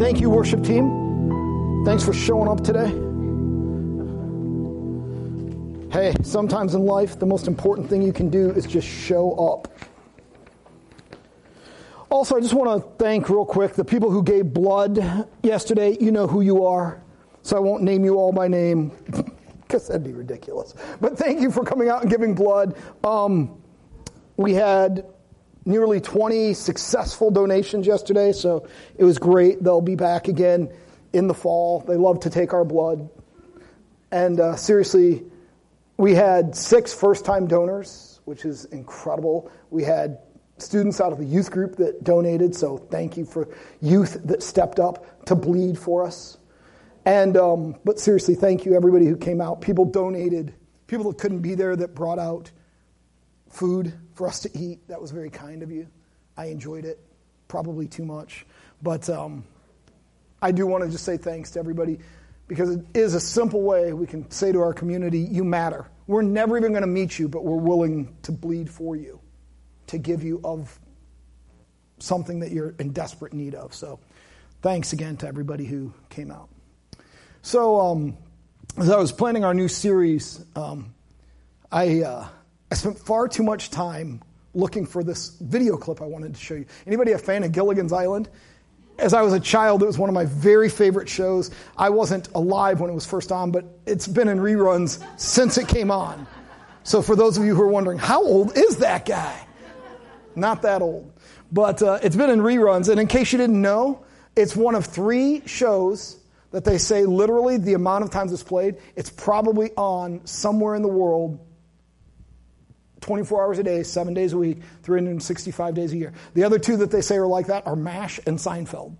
Thank you, worship team. Thanks for showing up today. Hey, sometimes in life, the most important thing you can do is just show up. Also, I just want to thank real quick the people who gave blood yesterday. You know who you are, so I won't name you all by name because that'd be ridiculous. But thank you for coming out and giving blood. Um, we had nearly 20 successful donations yesterday, so it was great. They'll be back again in the fall. They love to take our blood. And uh, seriously, we had six first time donors, which is incredible. We had students out of the youth group that donated, so thank you for youth that stepped up to bleed for us. And, um, but seriously, thank you everybody who came out. People donated, people that couldn't be there that brought out food for us to eat. That was very kind of you. I enjoyed it, probably too much. But um, I do want to just say thanks to everybody because it is a simple way we can say to our community, you matter. We're never even going to meet you, but we're willing to bleed for you, to give you of something that you're in desperate need of. So thanks again to everybody who came out. So um, as I was planning our new series, um, I. Uh, I spent far too much time looking for this video clip I wanted to show you. Anybody a fan of Gilligan's Island? As I was a child, it was one of my very favorite shows. I wasn't alive when it was first on, but it's been in reruns since it came on. So for those of you who are wondering, how old is that guy? Not that old. But uh, it's been in reruns. And in case you didn't know, it's one of three shows that they say literally the amount of times it's played, it's probably on somewhere in the world 24 hours a day, seven days a week, 365 days a year. The other two that they say are like that are MASH and Seinfeld.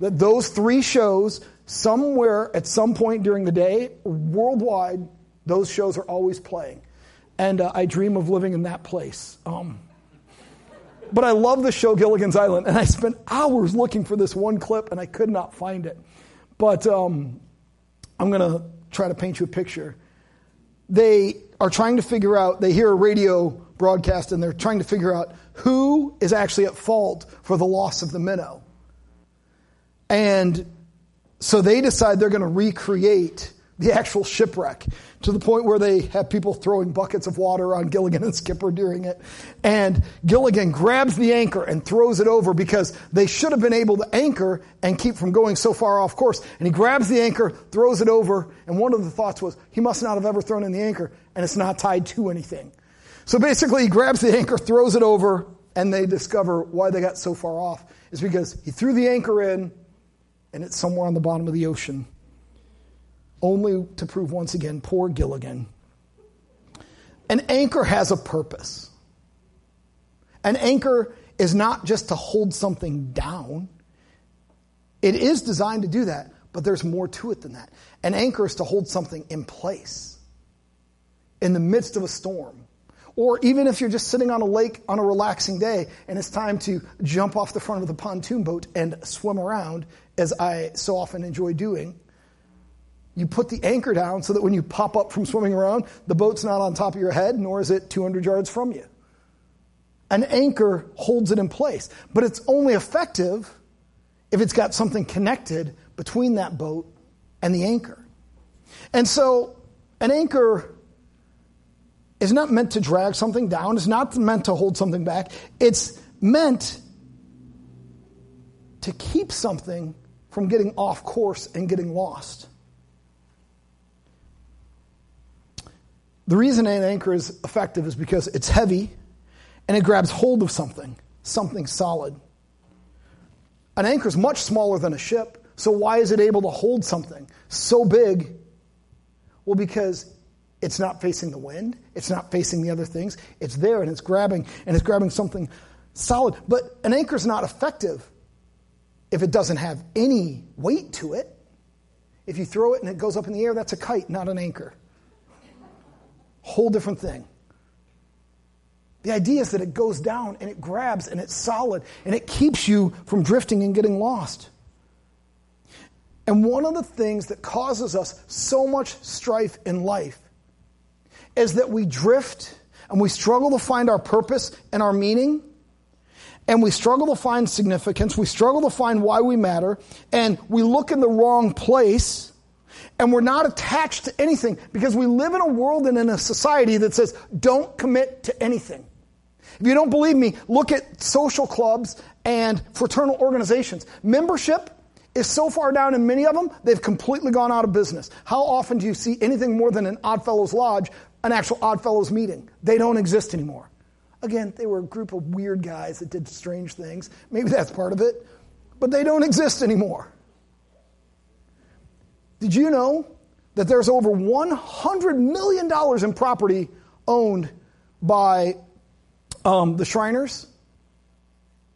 That those three shows, somewhere at some point during the day, worldwide, those shows are always playing. And uh, I dream of living in that place. Um, but I love the show Gilligan's Island, and I spent hours looking for this one clip, and I could not find it. But um, I'm going to try to paint you a picture. They are trying to figure out, they hear a radio broadcast and they're trying to figure out who is actually at fault for the loss of the minnow. And so they decide they're going to recreate the actual shipwreck to the point where they have people throwing buckets of water on Gilligan and Skipper during it. And Gilligan grabs the anchor and throws it over because they should have been able to anchor and keep from going so far off course. And he grabs the anchor, throws it over, and one of the thoughts was he must not have ever thrown in the anchor and it's not tied to anything. So basically he grabs the anchor, throws it over, and they discover why they got so far off is because he threw the anchor in and it's somewhere on the bottom of the ocean only to prove once again, poor Gilligan. An anchor has a purpose. An anchor is not just to hold something down. It is designed to do that, but there's more to it than that. An anchor is to hold something in place in the midst of a storm. Or even if you're just sitting on a lake on a relaxing day and it's time to jump off the front of the pontoon boat and swim around, as I so often enjoy doing, you put the anchor down so that when you pop up from swimming around, the boat's not on top of your head, nor is it 200 yards from you. An anchor holds it in place, but it's only effective if it's got something connected between that boat and the anchor. And so, an anchor is not meant to drag something down, it's not meant to hold something back. It's meant to keep something from getting off course and getting lost. The reason an anchor is effective is because it's heavy and it grabs hold of something, something solid. An anchor is much smaller than a ship, so why is it able to hold something so big? Well, because it's not facing the wind, it's not facing the other things. It's there and it's grabbing and it's grabbing something solid. But an anchor is not effective if it doesn't have any weight to it. If you throw it and it goes up in the air, that's a kite, not an anchor. Whole different thing. The idea is that it goes down and it grabs and it's solid and it keeps you from drifting and getting lost. And one of the things that causes us so much strife in life is that we drift and we struggle to find our purpose and our meaning. and we struggle to find significance. We struggle to find why we matter, and we look in the wrong place, and we're not attached to anything because we live in a world and in a society that says, don't commit to anything. If you don't believe me, look at social clubs and fraternal organizations. Membership is so far down in many of them, they've completely gone out of business. How often do you see anything more than an Oddfellows Lodge, an actual Oddfellows meeting? They don't exist anymore. Again, they were a group of weird guys that did strange things. Maybe that's part of it, but they don't exist anymore. Did you know that there's over $100 million in property owned by um, the Shriners?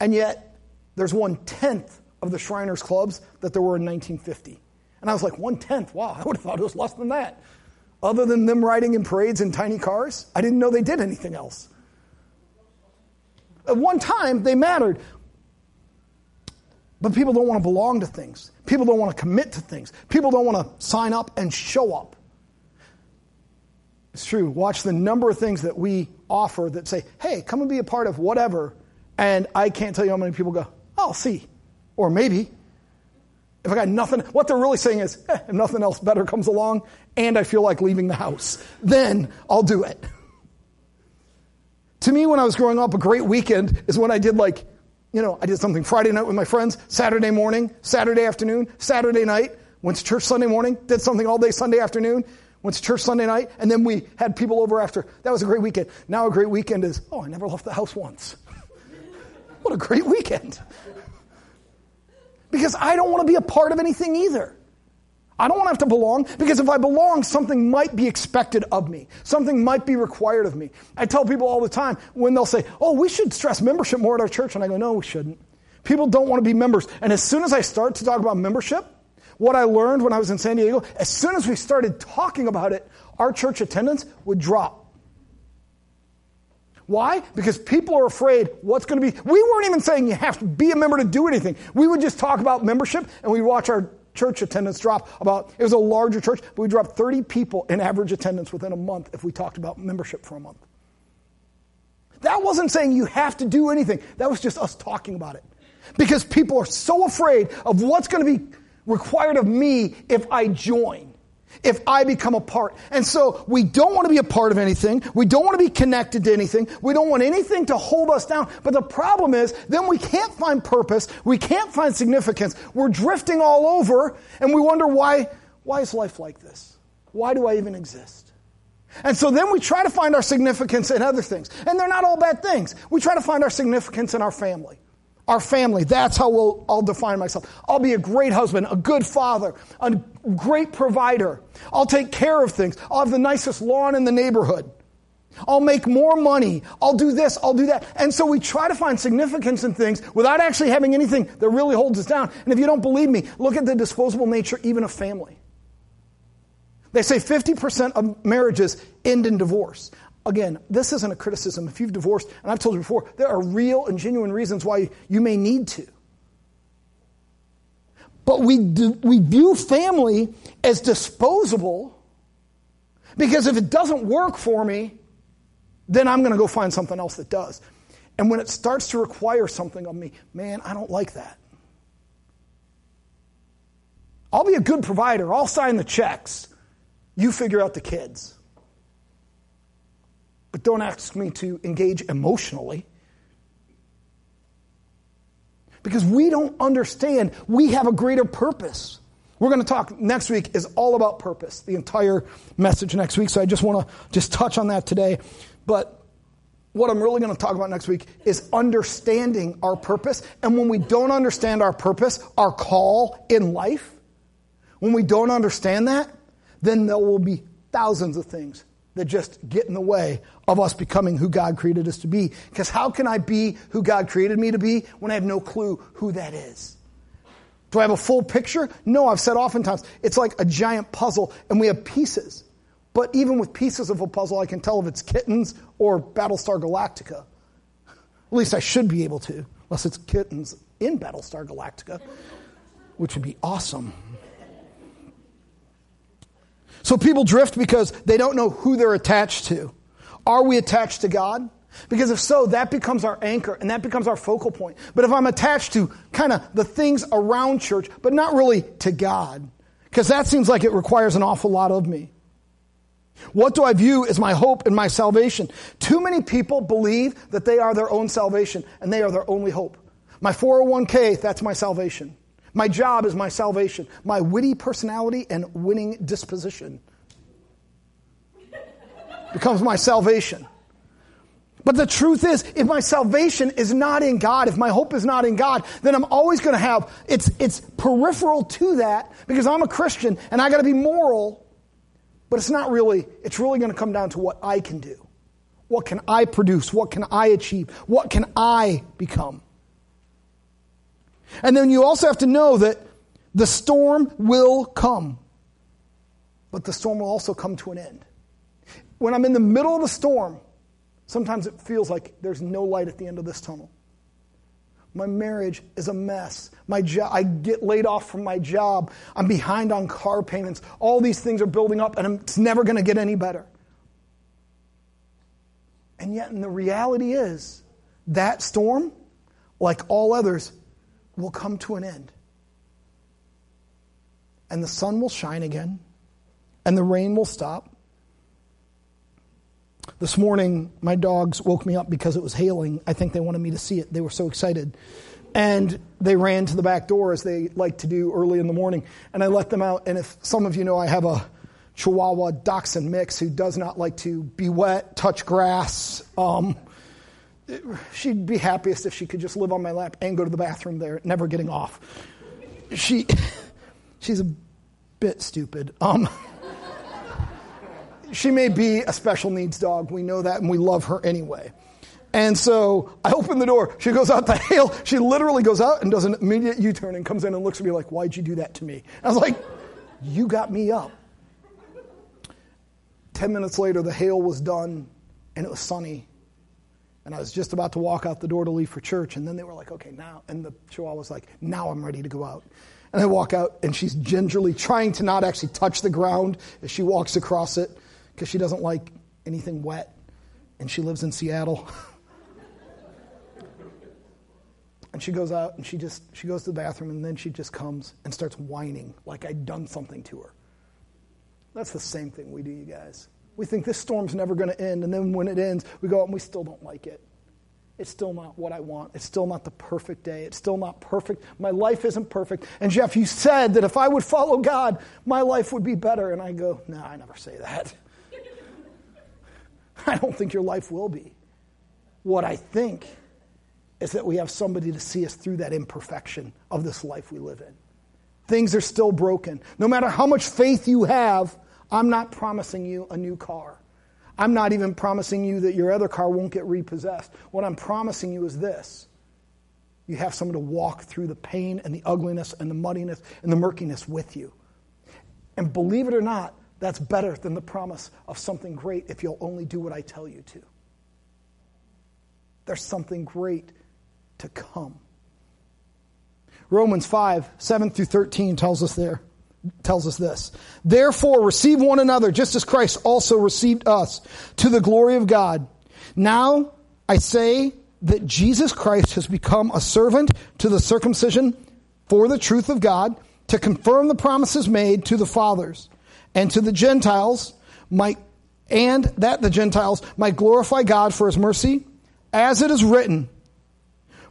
And yet, there's one tenth of the Shriners clubs that there were in 1950. And I was like, one tenth? Wow, I would have thought it was less than that. Other than them riding in parades in tiny cars, I didn't know they did anything else. At one time, they mattered. But people don't want to belong to things. People don't want to commit to things. People don't want to sign up and show up. It's true. Watch the number of things that we offer that say, hey, come and be a part of whatever. And I can't tell you how many people go, I'll see. Or maybe. If I got nothing, what they're really saying is, eh, if nothing else better comes along and I feel like leaving the house, then I'll do it. To me, when I was growing up, a great weekend is when I did like, you know, I did something Friday night with my friends, Saturday morning, Saturday afternoon, Saturday night, went to church Sunday morning, did something all day Sunday afternoon, went to church Sunday night, and then we had people over after. That was a great weekend. Now a great weekend is, oh, I never left the house once. what a great weekend because I don't want to be a part of anything either. I don't want to have to belong because if I belong, something might be expected of me. Something might be required of me. I tell people all the time when they'll say, Oh, we should stress membership more at our church. And I go, No, we shouldn't. People don't want to be members. And as soon as I start to talk about membership, what I learned when I was in San Diego, as soon as we started talking about it, our church attendance would drop. Why? Because people are afraid what's going to be. We weren't even saying you have to be a member to do anything. We would just talk about membership and we'd watch our church attendance drop about, it was a larger church, but we dropped 30 people in average attendance within a month if we talked about membership for a month. That wasn't saying you have to do anything. That was just us talking about it. Because people are so afraid of what's going to be required of me if I join if I become a part. And so we don't want to be a part of anything. We don't want to be connected to anything. We don't want anything to hold us down. But the problem is, then we can't find purpose. We can't find significance. We're drifting all over and we wonder why, why is life like this? Why do I even exist? And so then we try to find our significance in other things. And they're not all bad things. We try to find our significance in our family our family. That's how we'll, I'll define myself. I'll be a great husband, a good father, a great provider. I'll take care of things. I'll have the nicest lawn in the neighborhood. I'll make more money. I'll do this. I'll do that. And so we try to find significance in things without actually having anything that really holds us down. And if you don't believe me, look at the disposable nature even of family. They say 50% of marriages end in divorce. Again, this isn't a criticism. If you've divorced, and I've told you before, there are real and genuine reasons why you may need to. But we, do, we view family as disposable because if it doesn't work for me, then I'm going to go find something else that does. And when it starts to require something of me, man, I don't like that. I'll be a good provider. I'll sign the checks. You figure out the kids. But don't ask me to engage emotionally. Because we don't understand we have a greater purpose. We're going to talk next week is all about purpose, the entire message next week. So I just want to just touch on that today. But what I'm really going to talk about next week is understanding our purpose. And when we don't understand our purpose, our call in life, when we don't understand that, then there will be thousands of things that just get in the way of us becoming who God created us to be. Because how can I be who God created me to be when I have no clue who that is? Do I have a full picture? No, I've said oftentimes it's like a giant puzzle and we have pieces. But even with pieces of a puzzle, I can tell if it's kittens or Battlestar Galactica. At least I should be able to, unless it's kittens in Battlestar Galactica, which would be awesome. So people drift because they don't know who they're attached to. Are we attached to God? Because if so, that becomes our anchor and that becomes our focal point. But if I'm attached to kind of the things around church, but not really to God, because that seems like it requires an awful lot of me. What do I view as my hope and my salvation? Too many people believe that they are their own salvation and they are their only hope. My 401k, that's my salvation. My job is my salvation. My witty personality and winning disposition becomes my salvation. But the truth is, if my salvation is not in God, if my hope is not in God, then I'm always going to have, it's, it's peripheral to that because I'm a Christian and I got to be moral, but it's not really, it's really going to come down to what I can do. What can I produce? What can I achieve? What can I become? And then you also have to know that the storm will come, but the storm will also come to an end. When I'm in the middle of the storm, Sometimes it feels like there's no light at the end of this tunnel. My marriage is a mess. My jo- I get laid off from my job. I'm behind on car payments. All these things are building up, and it's never going to get any better. And yet, and the reality is, that storm, like all others, will come to an end. And the sun will shine again, and the rain will stop, this morning, my dogs woke me up because it was hailing. I think they wanted me to see it. They were so excited. And they ran to the back door as they like to do early in the morning. And I let them out. And if some of you know, I have a Chihuahua dachshund mix who does not like to be wet, touch grass. Um, she'd be happiest if she could just live on my lap and go to the bathroom there, never getting off. She, she's a bit stupid. Um, she may be a special needs dog. We know that and we love her anyway. And so I open the door. She goes out the hail. She literally goes out and does an immediate U turn and comes in and looks at me like, Why'd you do that to me? I was like, You got me up. Ten minutes later, the hail was done and it was sunny. And I was just about to walk out the door to leave for church. And then they were like, Okay, now. And the chihuahua was like, Now I'm ready to go out. And I walk out and she's gingerly trying to not actually touch the ground as she walks across it because she doesn't like anything wet and she lives in Seattle. and she goes out and she just she goes to the bathroom and then she just comes and starts whining like I'd done something to her. That's the same thing we do, you guys. We think this storm's never going to end, and then when it ends, we go out and we still don't like it. It's still not what I want. It's still not the perfect day. It's still not perfect. My life isn't perfect. And Jeff, you said that if I would follow God, my life would be better. And I go, no, nah, I never say that. I don't think your life will be. What I think is that we have somebody to see us through that imperfection of this life we live in. Things are still broken. No matter how much faith you have, I'm not promising you a new car. I'm not even promising you that your other car won't get repossessed. What I'm promising you is this you have someone to walk through the pain and the ugliness and the muddiness and the murkiness with you. And believe it or not, that's better than the promise of something great if you'll only do what I tell you to. There's something great to come. Romans 5, 7 through 13 tells us there, tells us this. Therefore, receive one another just as Christ also received us to the glory of God. Now I say that Jesus Christ has become a servant to the circumcision for the truth of God to confirm the promises made to the fathers and to the Gentiles might, and that the Gentiles might glorify God for his mercy, as it is written,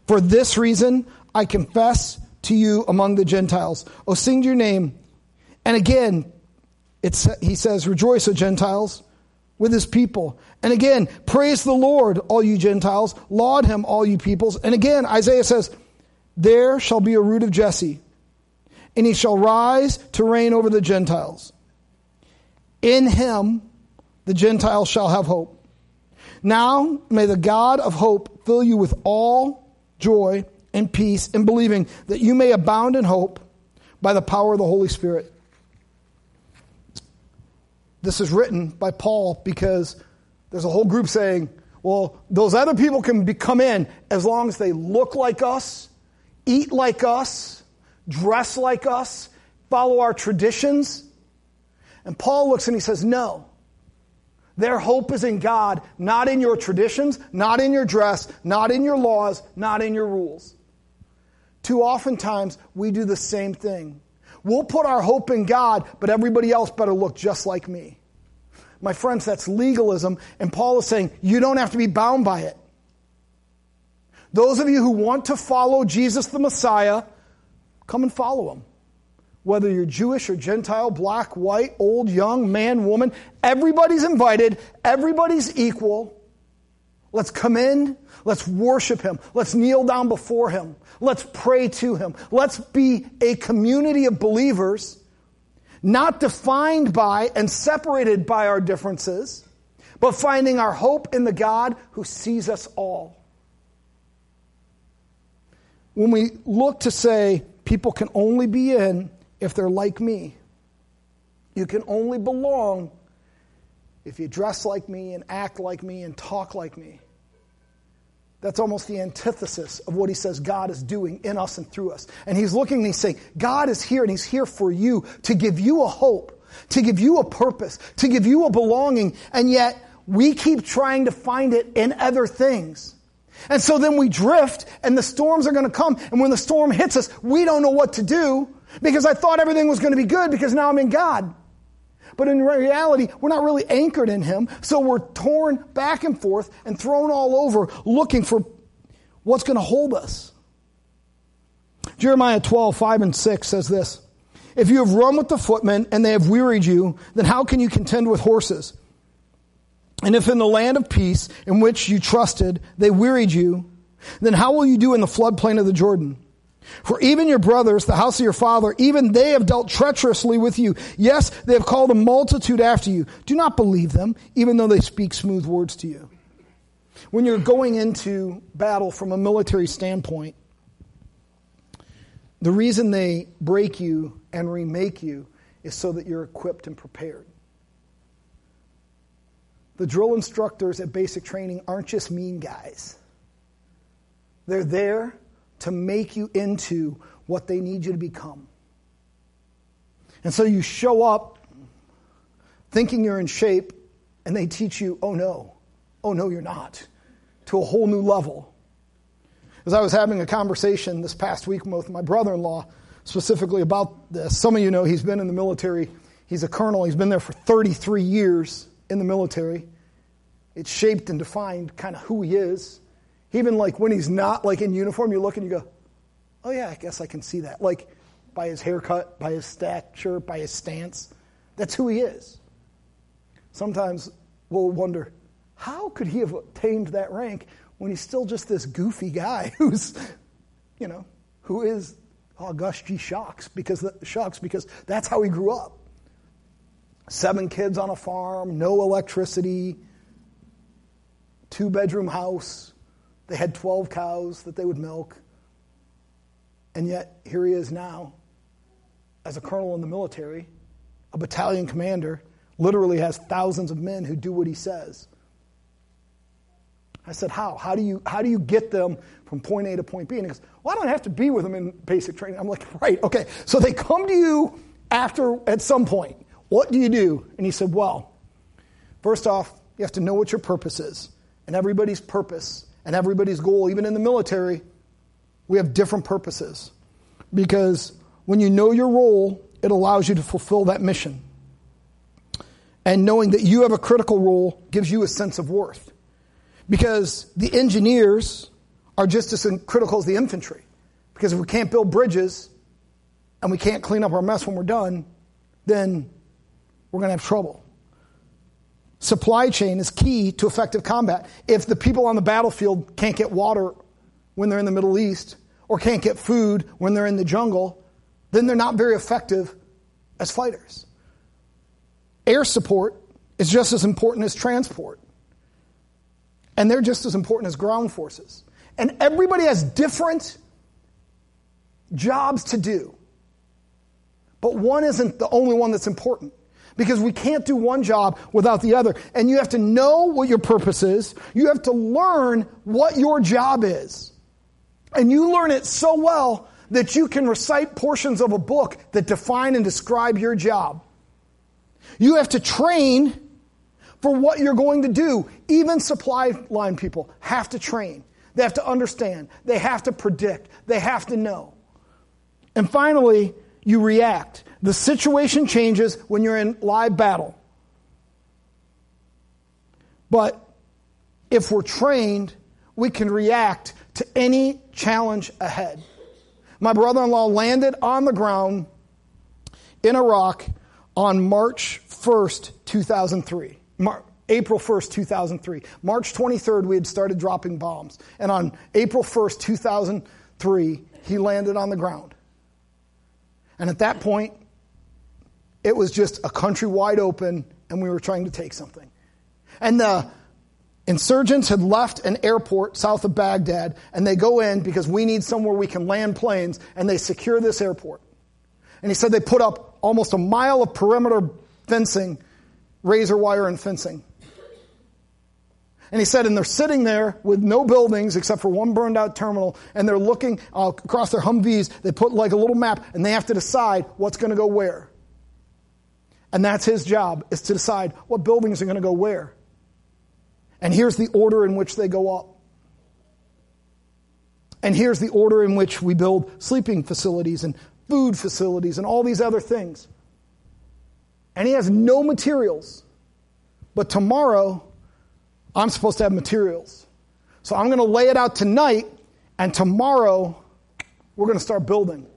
For this reason I confess to you among the Gentiles. O sing your name. And again, it's, he says, Rejoice, O Gentiles, with his people. And again, praise the Lord, all you Gentiles. Laud him, all you peoples. And again, Isaiah says, There shall be a root of Jesse, and he shall rise to reign over the Gentiles. In him the Gentiles shall have hope. Now may the God of hope fill you with all joy and peace in believing that you may abound in hope by the power of the Holy Spirit. This is written by Paul because there's a whole group saying, well, those other people can be, come in as long as they look like us, eat like us, dress like us, follow our traditions. And Paul looks and he says, No. Their hope is in God, not in your traditions, not in your dress, not in your laws, not in your rules. Too oftentimes, we do the same thing. We'll put our hope in God, but everybody else better look just like me. My friends, that's legalism, and Paul is saying you don't have to be bound by it. Those of you who want to follow Jesus the Messiah, come and follow him whether you're Jewish or Gentile, black, white, old, young, man, woman, everybody's invited, everybody's equal. Let's come in, let's worship him, let's kneel down before him, let's pray to him, let's be a community of believers, not defined by and separated by our differences, but finding our hope in the God who sees us all. When we look to say people can only be in if they're like me. You can only belong if you dress like me and act like me and talk like me. That's almost the antithesis of what he says God is doing in us and through us. And he's looking and he's saying, God is here and he's here for you to give you a hope, to give you a purpose, to give you a belonging. And yet we keep trying to find it in other things. And so then we drift and the storms are going to come. And when the storm hits us, we don't know what to do because I thought everything was going to be good because now I'm in God. But in reality, we're not really anchored in Him. So we're torn back and forth and thrown all over looking for what's going to hold us. Jeremiah 12, 5 and 6 says this If you have run with the footmen and they have wearied you, then how can you contend with horses? And if in the land of peace in which you trusted they wearied you, then how will you do in the floodplain of the Jordan? For even your brothers, the house of your father, even they have dealt treacherously with you. Yes, they have called a multitude after you. Do not believe them, even though they speak smooth words to you. When you're going into battle from a military standpoint, the reason they break you and remake you is so that you're equipped and prepared. The drill instructors at basic training aren't just mean guys. They're there to make you into what they need you to become. And so you show up thinking you're in shape, and they teach you, oh no, oh no, you're not, to a whole new level. As I was having a conversation this past week with my brother in law, specifically about this, some of you know he's been in the military. He's a colonel, he's been there for 33 years in the military. It's shaped and defined kind of who he is. Even like when he's not like in uniform, you look and you go, oh yeah, I guess I can see that. Like by his haircut, by his stature, by his stance. That's who he is. Sometimes we'll wonder, how could he have attained that rank when he's still just this goofy guy who's, you know, who is August G. Shocks because the, Shocks because that's how he grew up. Seven kids on a farm, no electricity, two bedroom house, they had 12 cows that they would milk. And yet, here he is now, as a colonel in the military, a battalion commander, literally has thousands of men who do what he says. I said, How? How do you, how do you get them from point A to point B? And he goes, Well, I don't have to be with them in basic training. I'm like, Right, okay. So they come to you after, at some point. What do you do? And he said, Well, first off, you have to know what your purpose is. And everybody's purpose and everybody's goal, even in the military, we have different purposes. Because when you know your role, it allows you to fulfill that mission. And knowing that you have a critical role gives you a sense of worth. Because the engineers are just as critical as the infantry. Because if we can't build bridges and we can't clean up our mess when we're done, then we're going to have trouble supply chain is key to effective combat. If the people on the battlefield can't get water when they're in the Middle East or can't get food when they're in the jungle, then they're not very effective as fighters. Air support is just as important as transport. And they're just as important as ground forces. And everybody has different jobs to do. But one isn't the only one that's important because we can't do one job without the other. And you have to know what your purpose is. You have to learn what your job is. And you learn it so well that you can recite portions of a book that define and describe your job. You have to train for what you're going to do. Even supply line people have to train. They have to understand. They have to predict. They have to know. And finally, you react. The situation changes when you're in live battle. But if we're trained, we can react to any challenge ahead. My brother in law landed on the ground in Iraq on March 1st, 2003. Mar- April 1st, 2003. March 23rd, we had started dropping bombs. And on April 1st, 2003, he landed on the ground. And at that point, it was just a country wide open, and we were trying to take something. And the insurgents had left an airport south of Baghdad, and they go in because we need somewhere we can land planes, and they secure this airport. And he said they put up almost a mile of perimeter fencing, razor wire and fencing. And he said, and they're sitting there with no buildings except for one burned out terminal, and they're looking uh, across their Humvees. They put like a little map, and they have to decide what's going to go where. And that's his job, is to decide what buildings are going to go where. And here's the order in which they go up. And here's the order in which we build sleeping facilities and food facilities and all these other things. And he has no materials. But tomorrow, I'm supposed to have materials. So I'm going to lay it out tonight, and tomorrow, we're going to start building.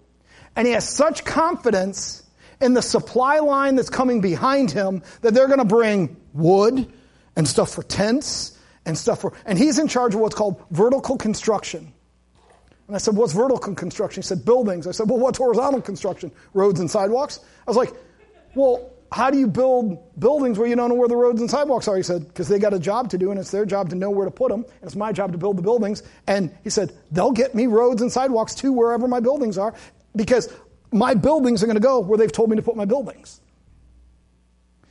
And he has such confidence in the supply line that's coming behind him that they're going to bring wood and stuff for tents and stuff for, and he's in charge of what's called vertical construction. And I said, What's vertical construction? He said, Buildings. I said, Well, what's horizontal construction? Roads and sidewalks? I was like, Well, how do you build buildings where you don't know where the roads and sidewalks are? He said, because they got a job to do, and it's their job to know where to put them, and it's my job to build the buildings. And he said, they'll get me roads and sidewalks to wherever my buildings are, because my buildings are going to go where they've told me to put my buildings.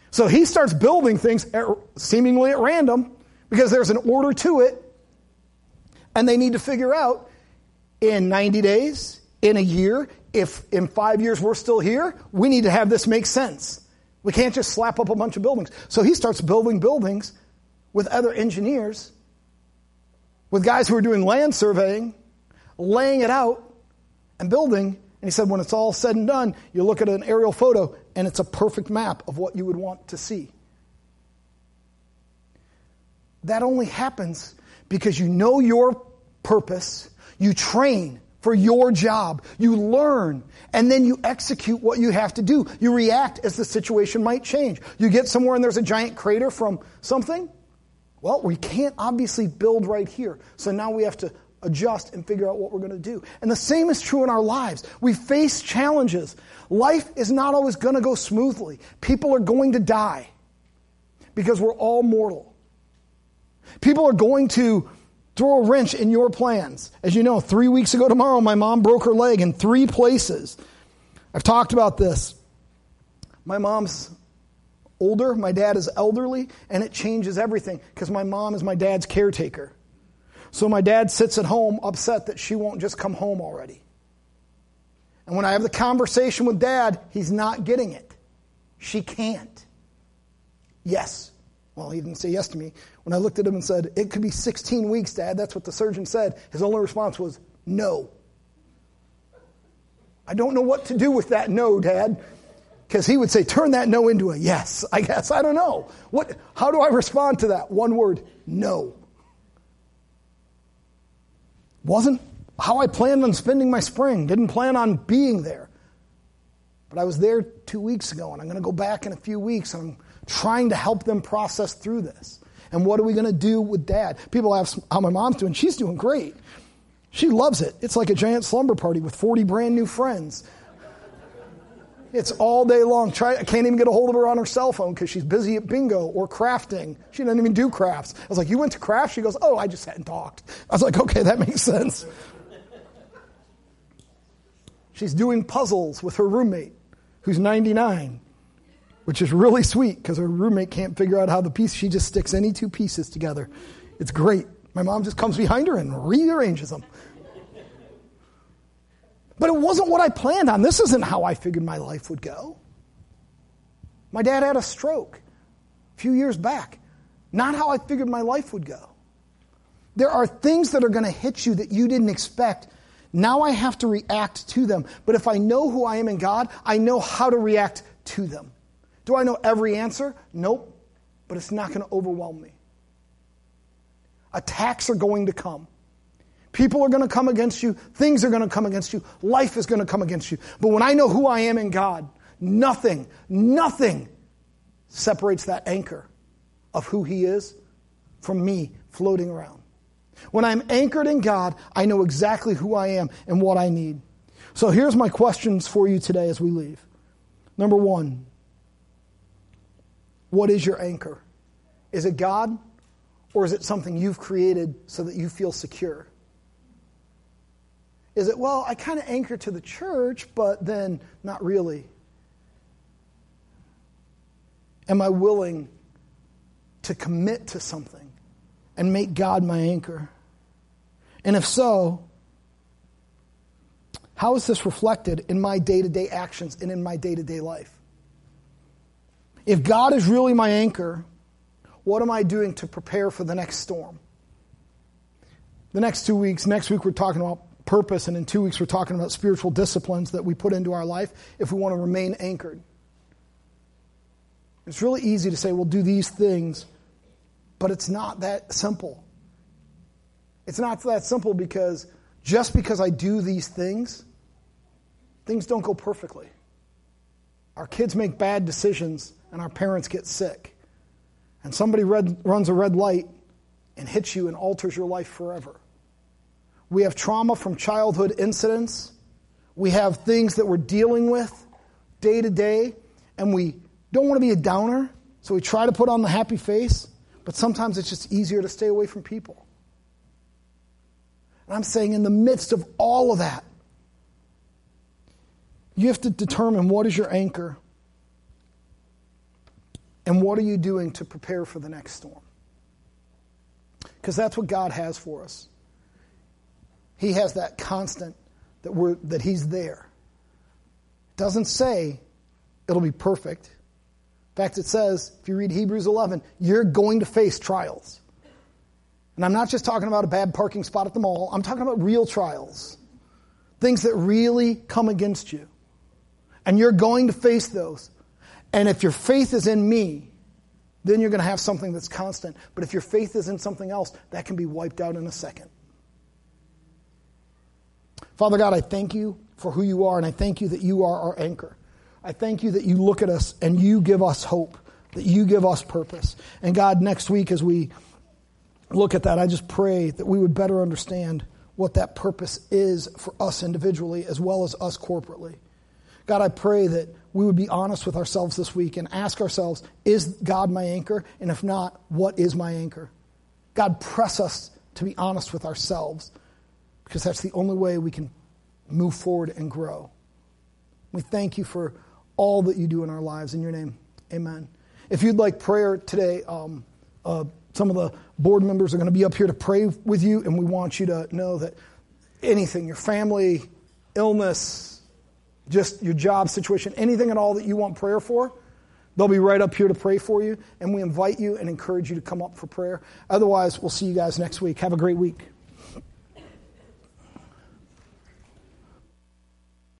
So he starts building things at, seemingly at random, because there's an order to it, and they need to figure out in 90 days, in a year, if in five years we're still here, we need to have this make sense. We can't just slap up a bunch of buildings. So he starts building buildings with other engineers, with guys who are doing land surveying, laying it out, and building. And he said, when it's all said and done, you look at an aerial photo and it's a perfect map of what you would want to see. That only happens because you know your purpose, you train, for your job. You learn and then you execute what you have to do. You react as the situation might change. You get somewhere and there's a giant crater from something. Well, we can't obviously build right here. So now we have to adjust and figure out what we're going to do. And the same is true in our lives. We face challenges. Life is not always going to go smoothly. People are going to die because we're all mortal. People are going to throw a wrench in your plans. As you know, three weeks ago tomorrow, my mom broke her leg in three places. I've talked about this. My mom's older, my dad is elderly, and it changes everything because my mom is my dad's caretaker. So my dad sits at home upset that she won't just come home already. And when I have the conversation with dad, he's not getting it. She can't. Yes. Well, he didn't say yes to me. When I looked at him and said, It could be 16 weeks, Dad, that's what the surgeon said, his only response was, No. I don't know what to do with that no, Dad. Because he would say, Turn that no into a yes, I guess. I don't know. What, how do I respond to that? One word no. Wasn't how I planned on spending my spring, didn't plan on being there. But I was there two weeks ago, and I'm going to go back in a few weeks, and I'm trying to help them process through this. And what are we going to do with dad? People ask how my mom's doing. She's doing great. She loves it. It's like a giant slumber party with 40 brand new friends. It's all day long. Try, I can't even get a hold of her on her cell phone because she's busy at bingo or crafting. She doesn't even do crafts. I was like, You went to craft? She goes, Oh, I just hadn't talked. I was like, Okay, that makes sense. She's doing puzzles with her roommate who's 99 which is really sweet because her roommate can't figure out how the piece, she just sticks any two pieces together. It's great. My mom just comes behind her and rearranges them. But it wasn't what I planned on. This isn't how I figured my life would go. My dad had a stroke. a few years back. Not how I figured my life would go. There are things that are going to hit you that you didn't expect. Now I have to react to them. But if I know who I am in God, I know how to react to them. Do I know every answer? Nope. But it's not going to overwhelm me. Attacks are going to come. People are going to come against you. Things are going to come against you. Life is going to come against you. But when I know who I am in God, nothing, nothing separates that anchor of who He is from me floating around. When I'm anchored in God, I know exactly who I am and what I need. So here's my questions for you today as we leave. Number one, what is your anchor? Is it God or is it something you've created so that you feel secure? Is it, well, I kind of anchor to the church, but then not really? Am I willing to commit to something and make God my anchor? And if so, how is this reflected in my day to day actions and in my day to day life? If God is really my anchor, what am I doing to prepare for the next storm? The next two weeks, next week we're talking about purpose, and in two weeks we're talking about spiritual disciplines that we put into our life if we want to remain anchored. It's really easy to say, well, do these things, but it's not that simple. It's not that simple because just because I do these things, things don't go perfectly. Our kids make bad decisions and our parents get sick. And somebody red, runs a red light and hits you and alters your life forever. We have trauma from childhood incidents. We have things that we're dealing with day to day, and we don't want to be a downer, so we try to put on the happy face, but sometimes it's just easier to stay away from people. And I'm saying, in the midst of all of that, you have to determine what is your anchor and what are you doing to prepare for the next storm. Because that's what God has for us. He has that constant that, we're, that He's there. It doesn't say it'll be perfect In fact, it says, if you read Hebrews 11, you're going to face trials. And I'm not just talking about a bad parking spot at the mall, I'm talking about real trials. Things that really come against you. And you're going to face those. And if your faith is in me, then you're going to have something that's constant. But if your faith is in something else, that can be wiped out in a second. Father God, I thank you for who you are, and I thank you that you are our anchor. I thank you that you look at us and you give us hope, that you give us purpose. And God, next week as we look at that, I just pray that we would better understand what that purpose is for us individually as well as us corporately. God, I pray that we would be honest with ourselves this week and ask ourselves, is God my anchor? And if not, what is my anchor? God, press us to be honest with ourselves because that's the only way we can move forward and grow. We thank you for all that you do in our lives. In your name, amen. If you'd like prayer today, um, uh, some of the board members are going to be up here to pray with you, and we want you to know that anything, your family, illness, just your job situation, anything at all that you want prayer for, they'll be right up here to pray for you. And we invite you and encourage you to come up for prayer. Otherwise, we'll see you guys next week. Have a great week.